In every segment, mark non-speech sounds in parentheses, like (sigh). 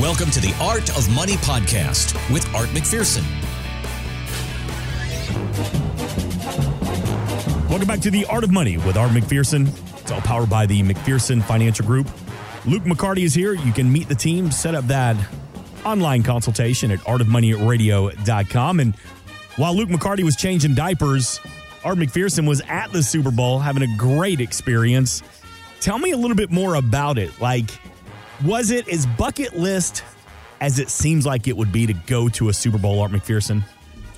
Welcome to the Art of Money podcast with Art McPherson. Welcome back to the Art of Money with Art McPherson. It's all powered by the McPherson Financial Group. Luke McCarty is here. You can meet the team, set up that online consultation at artofmoneyradio.com. And while Luke McCarty was changing diapers, Art McPherson was at the Super Bowl having a great experience. Tell me a little bit more about it. Like, was it as bucket list as it seems like it would be to go to a Super Bowl, Art McPherson?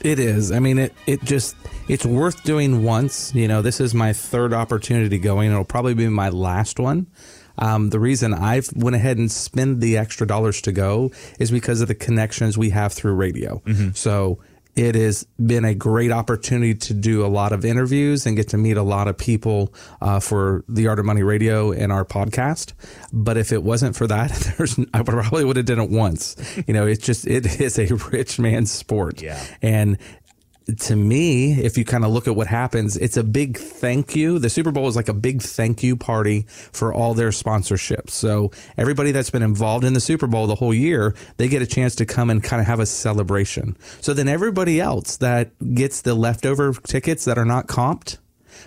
It is. I mean, it it just it's worth doing once. You know, this is my third opportunity going. It'll probably be my last one. Um, the reason I've went ahead and spent the extra dollars to go is because of the connections we have through radio. So it has been a great opportunity to do a lot of interviews and get to meet a lot of people uh, for the Art of Money Radio and our podcast. But if it wasn't for that, (laughs) there's I probably would have done it once. You know, it's just it is a rich man's sport. Yeah. And to me, if you kind of look at what happens, it's a big thank you. The Super Bowl is like a big thank you party for all their sponsorships. So everybody that's been involved in the Super Bowl the whole year, they get a chance to come and kind of have a celebration. So then everybody else that gets the leftover tickets that are not comped,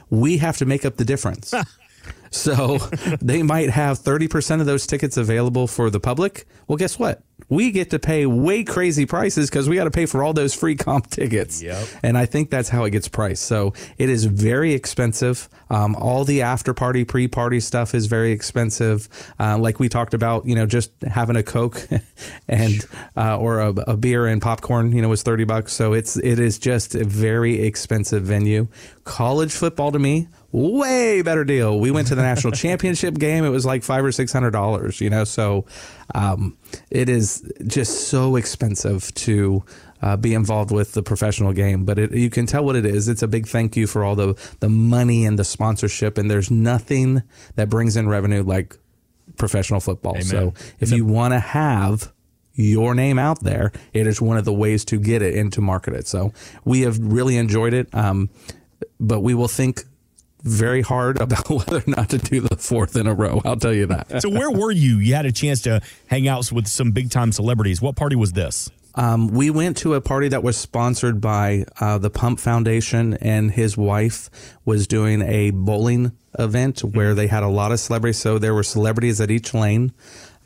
we have to make up the difference. (laughs) So (laughs) they might have 30% of those tickets available for the public. Well, guess what? We get to pay way crazy prices because we got to pay for all those free comp tickets. Yep. And I think that's how it gets priced. So it is very expensive. Um, all the after party, pre party stuff is very expensive. Uh, like we talked about, you know, just having a Coke (laughs) and, uh, or a, a beer and popcorn, you know, was 30 bucks. So it's, it is just a very expensive venue. College football to me, way better deal. We went to the national (laughs) championship game. It was like five or six hundred dollars, you know. So um, it is just so expensive to uh, be involved with the professional game. But it, you can tell what it is. It's a big thank you for all the the money and the sponsorship. And there's nothing that brings in revenue like professional football. So if you want to have your name out there, it is one of the ways to get it and to market it. So we have really enjoyed it. Um, but we will think very hard about (laughs) whether or not to do the fourth in a row. I'll tell you that. So, where were you? You had a chance to hang out with some big time celebrities. What party was this? Um, we went to a party that was sponsored by uh, the Pump Foundation, and his wife was doing a bowling event where they had a lot of celebrities. So there were celebrities at each lane,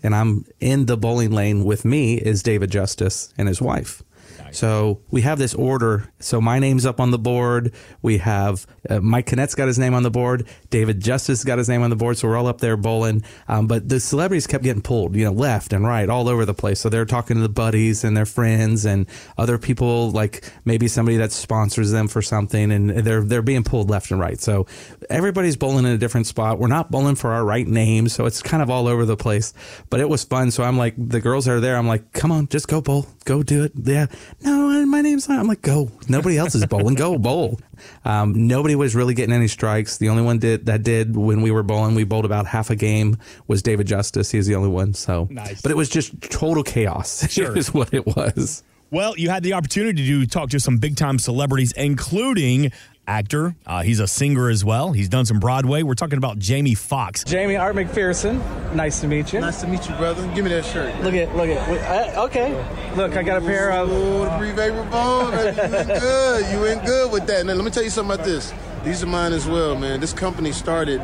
and I'm in the bowling lane with me is David Justice and his wife. So we have this order. So my name's up on the board. We have uh, Mike Kinnett's got his name on the board. David Justice got his name on the board. So we're all up there bowling. Um, but the celebrities kept getting pulled, you know, left and right, all over the place. So they're talking to the buddies and their friends and other people, like maybe somebody that sponsors them for something, and they're they're being pulled left and right. So everybody's bowling in a different spot. We're not bowling for our right names, so it's kind of all over the place. But it was fun. So I'm like, the girls are there. I'm like, come on, just go bowl, go do it. Yeah, no, my name's not. I'm like, go. Nobody else is bowling. Go bowl. Um, nobody was really getting any strikes. The only one did that did when we were bowling. We bowled about half a game. Was David Justice? He's the only one. So Nice. But it was just total chaos. (laughs) Sure. is what it was. Well, you had the opportunity to talk to some big time celebrities, including actor. Uh, he's a singer as well. He's done some Broadway. We're talking about Jamie Foxx. Jamie Art McPherson, nice to meet you. Nice to meet you, brother. Give me that shirt. Look at, look at, uh, okay. Look, I got a pair of. Oh, the Bree Vapor Bone. You went (laughs) good. You went good with that. Now, let me tell you something about this. These are mine as well, man. This company started,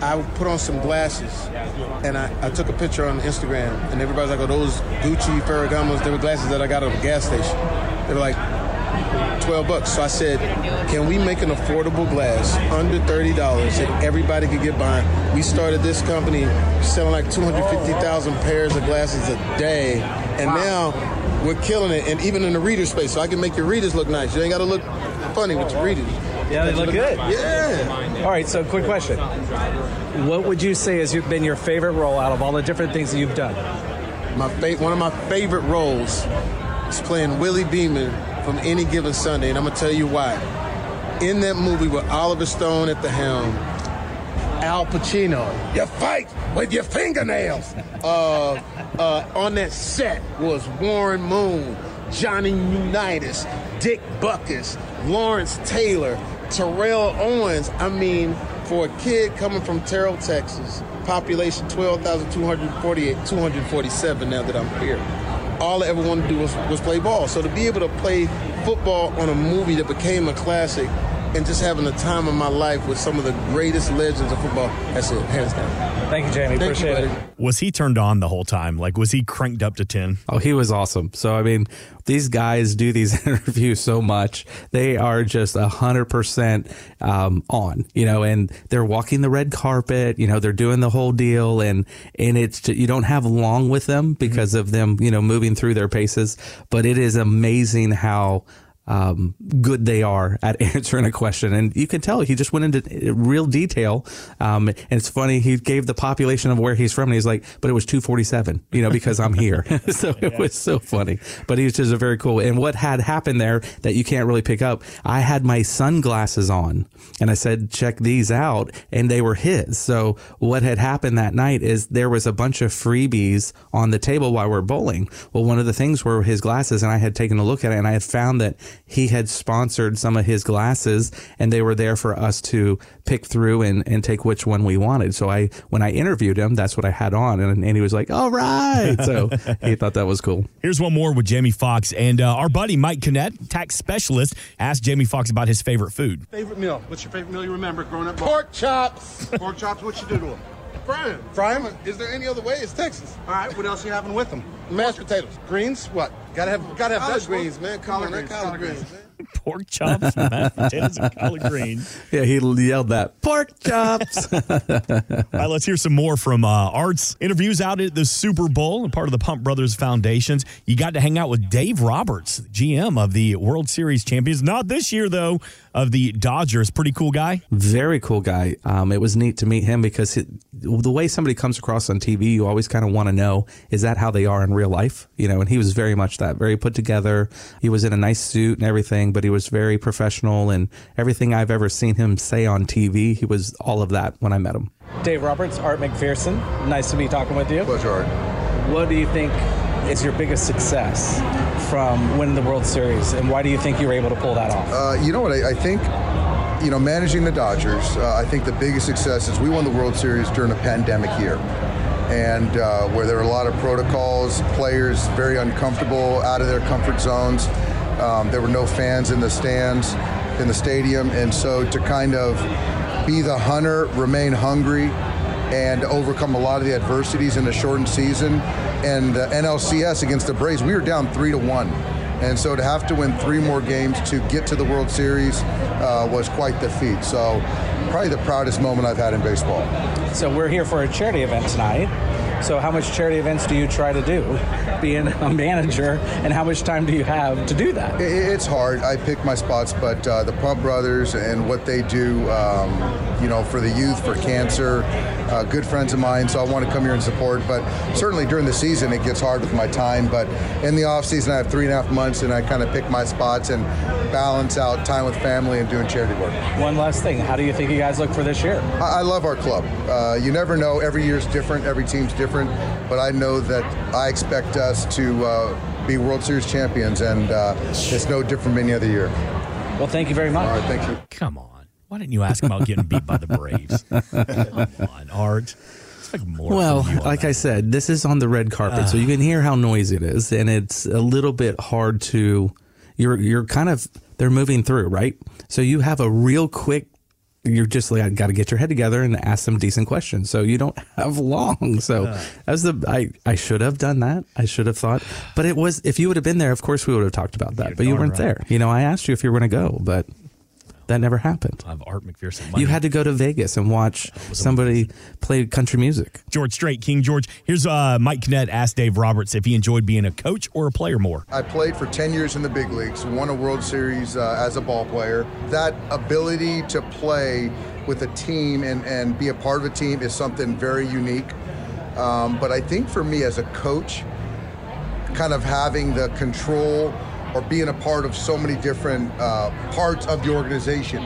I put on some glasses, and I, I took a picture on Instagram, and everybody's like, oh, those Gucci Ferragamo's, they were glasses that I got at a gas station. They were like 12 bucks. So I said, can we make an affordable glass under $30 that everybody could get by? We started this company selling like 250,000 pairs of glasses a day. And now we're killing it. And even in the reader space, so I can make your readers look nice. You ain't got to look funny with your readers. Yeah, they look good. Yeah. All right, so quick question. What would you say has been your favorite role out of all the different things that you've done? My fa- one of my favorite roles is playing Willie Beeman from Any Given Sunday, and I'm gonna tell you why. In that movie with Oliver Stone at the helm, Al Pacino, you fight with your fingernails. (laughs) Uh, uh, on that set was Warren Moon, Johnny Unitas, Dick Butkus, Lawrence Taylor, Terrell Owens. I mean, for a kid coming from Terrell, Texas, population 12,248, 247 now that I'm here. All I ever wanted to do was, was play ball. So to be able to play football on a movie that became a classic and just having the time of my life with some of the greatest legends of football, that's it, hands down. Thank you, Jamie. Thank you, Appreciate buddy. it. Was he turned on the whole time? Like, was he cranked up to 10? Oh, he was awesome. So, I mean, these guys do these (laughs) interviews so much. They are just a hundred percent um, on, you know, and they're walking the red carpet, you know, they're doing the whole deal and, and it's, ju- you don't have long with them because of them, you know, moving through their paces, but it is amazing how, um, good they are at (laughs) answering a question. And you can tell he just went into real detail. Um, and it's funny. He gave the population of where he's from and he's like, but it was 247, you know, because I'm here. (laughs) (laughs) so it was so funny, but he was just a very cool. And what had happened there that you can't really pick up, I had my sunglasses on and I said, check these out. And they were his. So what had happened that night is there was a bunch of freebies on the table while we're bowling. Well, one of the things were his glasses and I had taken a look at it and I had found that he had sponsored some of his glasses and they were there for us to pick through and, and take which one we wanted. So I, when I interviewed him, that's what I had on and, and he was like, all right. So he thought that was cool. (laughs) Here's one more with Jamie Foxx And uh, our buddy Mike Kinnett, tax specialist, asked Jamie Foxx about his favorite food. Favorite meal? What's your favorite meal you remember growing up? Pork chops. Pork chops. What you do to them? Fry 'em. Fry 'em. Is there any other way? It's Texas. All right. What else you having with them? Mashed potatoes. Greens. What? Gotta have. Gotta have Collard greens, man. Come on, that collard greens, man. Pork chops, mashed potatoes, and collard greens. (laughs) Yeah. He yelled that pork chops. (laughs) All right, let's hear some more from uh, Art's interviews out at the Super Bowl and part of the Pump Brothers Foundations. You got to hang out with Dave Roberts, GM of the World Series champions. Not this year, though, of the Dodgers. Pretty cool guy. Very cool guy. Um, it was neat to meet him because it, the way somebody comes across on TV, you always kind of want to know is that how they are in real life, you know? And he was very much that, very put together. He was in a nice suit and everything, but he was very professional and everything I've ever seen him say on TV, he was all of that when I met him. Dave Roberts, Art McPherson. Nice to be talking with you. Pleasure, Art. What do you think is your biggest success from winning the World Series, and why do you think you were able to pull that off? Uh, you know what? I, I think, you know, managing the Dodgers, uh, I think the biggest success is we won the World Series during a pandemic year. And uh, where there were a lot of protocols, players very uncomfortable, out of their comfort zones. Um, there were no fans in the stands, in the stadium. And so to kind of be the hunter, remain hungry, and overcome a lot of the adversities in a shortened season. And the NLCS against the Braves, we were down three to one. And so to have to win three more games to get to the World Series uh, was quite the feat. So probably the proudest moment I've had in baseball. So we're here for a charity event tonight. So how much charity events do you try to do, being a manager, and how much time do you have to do that? It's hard. I pick my spots, but uh, the Pump Brothers and what they do, um, you know, for the youth, for cancer, uh, good friends of mine. So I want to come here and support. But certainly during the season, it gets hard with my time. But in the off season, I have three and a half months, and I kind of pick my spots and balance out time with family and doing charity work. One last thing, how do you think you guys look for this year? I I love our club. Uh, you never know. Every year's different. Every team's different. But I know that I expect us to uh, be World Series champions, and uh, it's no different from any other year. Well, thank you very much. All right. Thank you. Come on. Why didn't you ask about getting beat by the Braves? (laughs) Come on, Art. Expect more. Well, from you on like that. I said, this is on the red carpet, so you can hear how noisy it is, and it's a little bit hard to. You're you're kind of they're moving through, right? So you have a real quick. You're just like I got to get your head together and ask some decent questions, so you don't (laughs) have long. So that was the I I should have done that. I should have thought, but it was if you would have been there, of course we would have talked about that. You'd But you weren't right. there. You know, I asked you if you were going to go, but that never happened. of Art McPherson. Money. You had to go to Vegas and watch somebody play country music. George Strait, King George. Here's uh, Mike Kinnett asked Dave Roberts if he enjoyed being a coach or a player more. I played for 10 years in the big leagues, won a World Series uh, as a ball player. That ability to play with a team and, and be a part of a team is something very unique. Um, but I think for me as a coach, kind of having the control or being a part of so many different uh, parts of the organization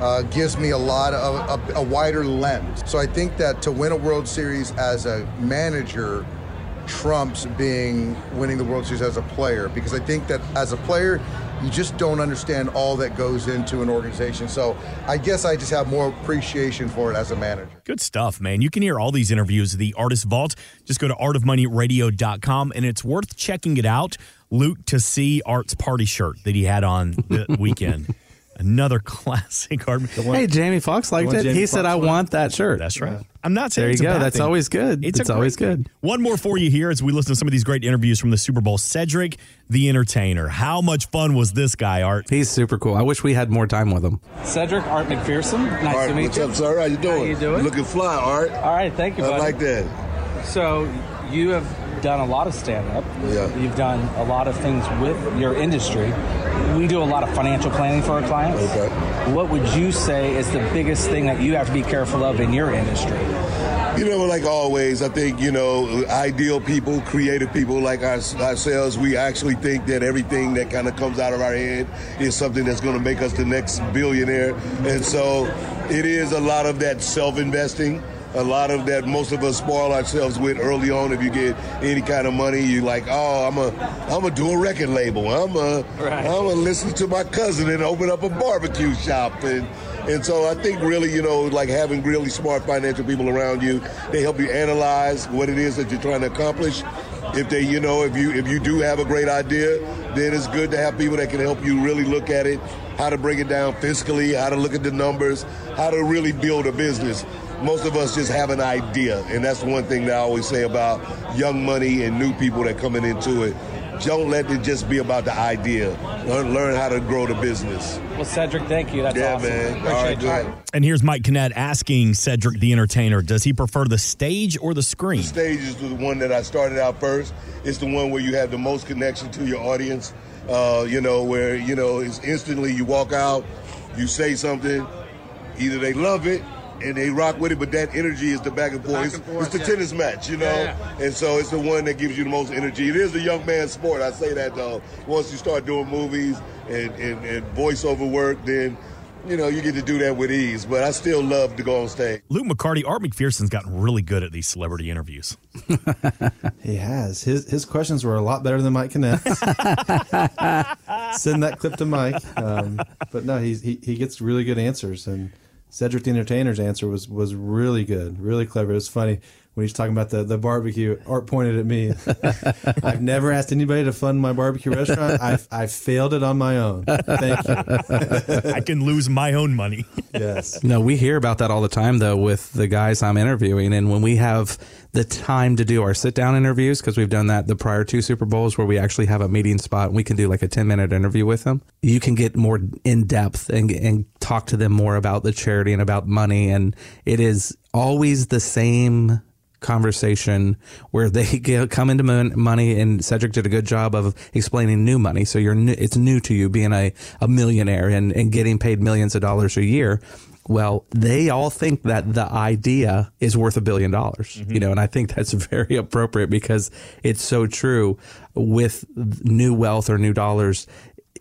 uh, gives me a lot of a, a wider lens. So I think that to win a World Series as a manager trumps being winning the World Series as a player because I think that as a player you just don't understand all that goes into an organization. So I guess I just have more appreciation for it as a manager. Good stuff, man. You can hear all these interviews at the Artist Vault. Just go to artofmoneyradio.com and it's worth checking it out, Luke, to see Art's party shirt that he had on the (laughs) weekend. Another (laughs) classic art. Hey, Jamie Foxx liked it. Jamie He said, "I won? want that shirt." That's right. I'm not saying There you it's a go. bad That's thing. always good. a It's great always thing. good. One more for you here as we listen to some of these great interviews from the Super Bowl. Cedric the Entertainer. How much fun was this guy, Art? He's super cool. I wish we had more time with him. Cedric Art McPherson. Nice Art, to meet what's you. up, sir? How you doing? How you doing? Looking fly, Art. All right, thank you. I buddy. like that. So you have done a lot of stand up. Yeah. You've done a lot of things with your industry. We do a lot of financial planning for our clients. Okay. What would you say is the biggest thing that you have to be careful of in your industry? You know, like always, I think, you know, ideal people, creative people like our, ourselves, we actually think that everything that kind of comes out of our head is something that's going to make us the next billionaire. And so it is a lot of that self investing. A lot of that most of us spoil ourselves with early on. If you get any kind of money, you like, oh, I'm a, I'm gonna do a record label. I'm a, Right. I'm gonna listen to my cousin and open up a barbecue shop. And and so I think really, you know, like having really smart financial people around you, they help you analyze what it is that you're trying to accomplish. If they, you know, if you if you do have a great idea, then it's good to have people that can help you really look at it, how to break it down fiscally, how to look at the numbers, how to really build a business. Most of us just have an idea, and that's one thing that I always say about young money and new people that coming into it. Don't let it just be about the idea. Learn, learn how to grow the business. Well, Cedric, thank you. That's Yeah, awesome. man. Appreciate All right, your good. And here's Mike Kinnett asking Cedric the Entertainer, does he prefer the stage or the screen? stage is the one that I started out first. It's the one where you have the most connection to your audience. Uh, you know, where you know it's instantly you walk out, you say something, either they love it and they rock with it, but that energy is the back and forth. back it's, and forth, it's the yeah. tennis match, you know, Yeah. and so it's the one that gives you the most energy. It is a young man's sport. I say that though. Once you start doing movies and, and, and voiceover work, then you know you get to do that with ease. But I still love to go on stage. Luke McCarty, Art McPherson's gotten really good at these celebrity interviews. (laughs) He has. His his questions were a lot better than Mike Kinnett's. (laughs) Send that clip to Mike. Um, but no, he's, he he gets really good answers, and Cedric the Entertainer's answer was was really good, really clever. It was funny when he's talking about the, the barbecue. Art pointed at me. (laughs) I've never asked anybody to fund my barbecue restaurant. I I failed it on my own. Thank you. (laughs) I can lose my own money. Yes. No, we hear about that all the time though with the guys I'm interviewing, and when we have the time to do our sit down interviews because we've done that the prior two Super Bowls where we actually have a meeting spot and we can do like a 10 minute interview with them. You can get more in depth and and talk to them more about the charity and about money, and it is always the same conversation where they (laughs) get, come into mon- money and Cedric did a good job of explaining new money. So you're new, it's new to you being a, a millionaire and, and getting paid millions of dollars a year. Well, they all think that the idea is worth a billion dollars, mm-hmm. you know, and I think that's (laughs) very appropriate because it's so true with new wealth or new dollars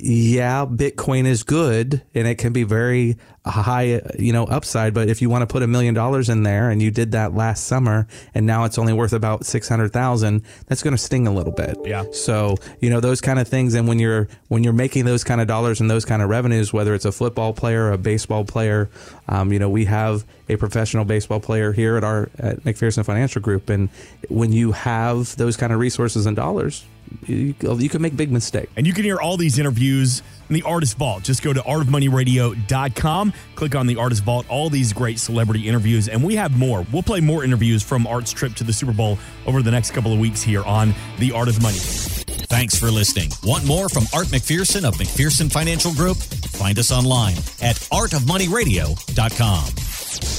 yeah, Bitcoin is good and it can be very high, you know, upside. But if you want to put a million dollars in there and you did that last summer and now it's only worth about 600,000, that's going to sting a little bit. Yeah. So, you know, those kind of things. And when you're, when you're making those kind of dollars and those kind of revenues, whether it's a football player, a baseball player, um, you know, we have a professional baseball player here at our, at McPherson Financial Group. And when you have those kind of resources and dollars, you, you can make big mistakes. And you can hear all these interviews in the Artist Vault. Just go to artofmoneyradio.com, click on the Artist Vault, all these great celebrity interviews, and we have more. We'll play more interviews from Art's trip to the Super Bowl over the next couple of weeks here on The Art of Money. Thanks for listening. Want more from Art McPherson of McPherson Financial Group? Find us online at artofmoneyradio.com.